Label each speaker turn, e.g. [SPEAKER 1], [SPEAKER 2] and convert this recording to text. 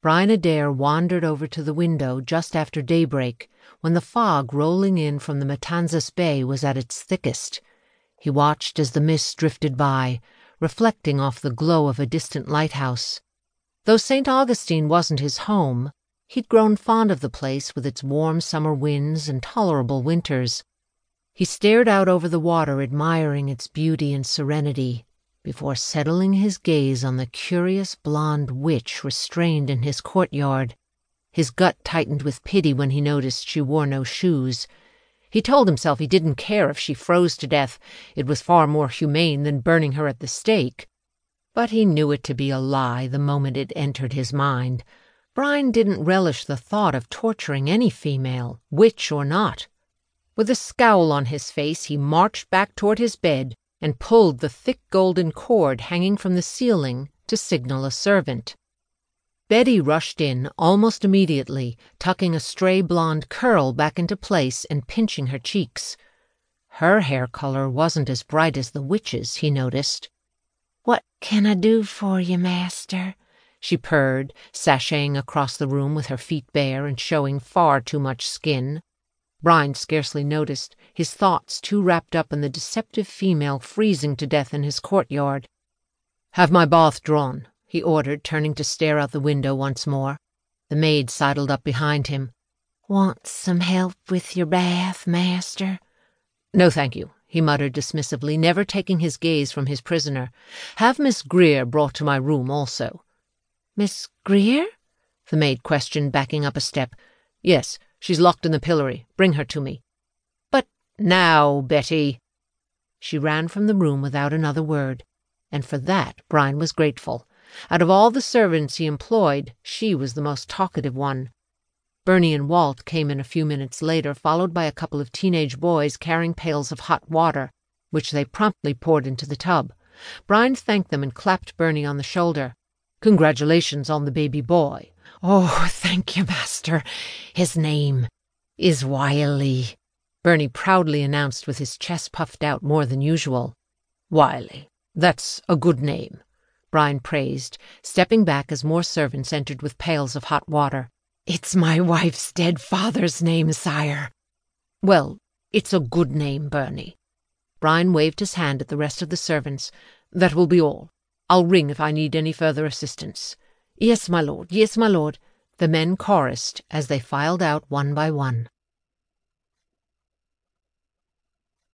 [SPEAKER 1] Bryne Adair wandered over to the window just after daybreak, when the fog rolling in from the Matanzas Bay was at its thickest. He watched as the mist drifted by, reflecting off the glow of a distant lighthouse. Though St. Augustine wasn't his home, he'd grown fond of the place with its warm summer winds and tolerable winters. He stared out over the water, admiring its beauty and serenity, before settling his gaze on the curious blonde witch restrained in his courtyard. His gut tightened with pity when he noticed she wore no shoes. He told himself he didn't care if she froze to death, it was far more humane than burning her at the stake. But he knew it to be a lie the moment it entered his mind. Bryne didn't relish the thought of torturing any female, witch or not. With a scowl on his face, he marched back toward his bed and pulled the thick golden cord hanging from the ceiling to signal a servant. Betty rushed in almost immediately, tucking a stray blonde curl back into place and pinching her cheeks. Her hair color wasn't as bright as the witch's, he noticed.
[SPEAKER 2] What can I do for you, master?
[SPEAKER 1] she purred, sashaying across the room with her feet bare and showing far too much skin. Bryne scarcely noticed, his thoughts too wrapped up in the deceptive female freezing to death in his courtyard. Have my bath drawn, he ordered, turning to stare out the window once more. The maid sidled up behind him.
[SPEAKER 2] Want some help with your bath, master?
[SPEAKER 1] No, thank you, he muttered dismissively, never taking his gaze from his prisoner. Have Miss Grier brought to my room also.
[SPEAKER 2] Miss Grier?
[SPEAKER 1] The maid questioned, backing up a step. Yes, She's locked in the pillory. Bring her to me. But now, Betty. She ran from the room without another word, and for that Bryne was grateful. Out of all the servants he employed, she was the most talkative one. Bernie and Walt came in a few minutes later, followed by a couple of teenage boys carrying pails of hot water, which they promptly poured into the tub. Bryne thanked them and clapped Bernie on the shoulder. Congratulations on the baby boy.
[SPEAKER 2] Oh, thank you, master. His name is Wiley,
[SPEAKER 1] Bernie proudly announced with his chest puffed out more than usual. Wiley, that's a good name, Bryne praised, stepping back as more servants entered with pails of hot water.
[SPEAKER 2] It's my wife's dead father's name, sire.
[SPEAKER 1] Well, it's a good name, Bernie. Bryne waved his hand at the rest of the servants. That will be all. I'll ring if I need any further assistance.
[SPEAKER 2] Yes, my lord, yes, my lord,
[SPEAKER 1] the men chorused as they filed out one by one.